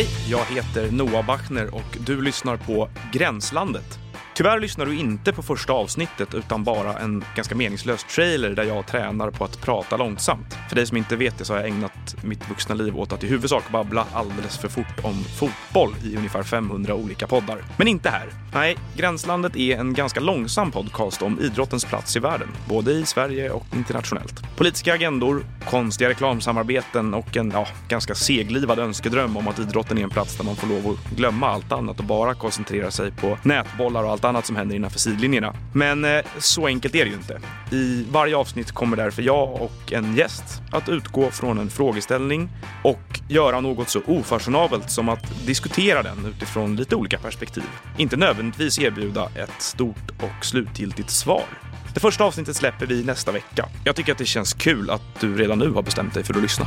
Hej, Jag heter Noah Bachner och du lyssnar på Gränslandet. Tyvärr lyssnar du inte på första avsnittet utan bara en ganska meningslös trailer där jag tränar på att prata långsamt. För dig som inte vet det så har jag ägnat mitt vuxna liv åt att i huvudsak babbla alldeles för fort om fotboll i ungefär 500 olika poddar. Men inte här. Nej, Gränslandet är en ganska långsam podcast om idrottens plats i världen, både i Sverige och internationellt. Politiska agendor, konstiga reklamsamarbeten och en ja, ganska seglivad önskedröm om att idrotten är en plats där man får lov att glömma allt annat och bara koncentrera sig på nätbollar och allt annat som händer innanför sidlinjerna. Men eh, så enkelt är det ju inte. I varje avsnitt kommer därför jag och en gäst att utgå från en frågeställning och göra något så ofashionabelt som att diskutera den utifrån lite olika perspektiv. Inte nödvändigtvis erbjuda ett stort och slutgiltigt svar. Det första avsnittet släpper vi nästa vecka. Jag tycker att det känns kul att du redan nu har bestämt dig för att lyssna.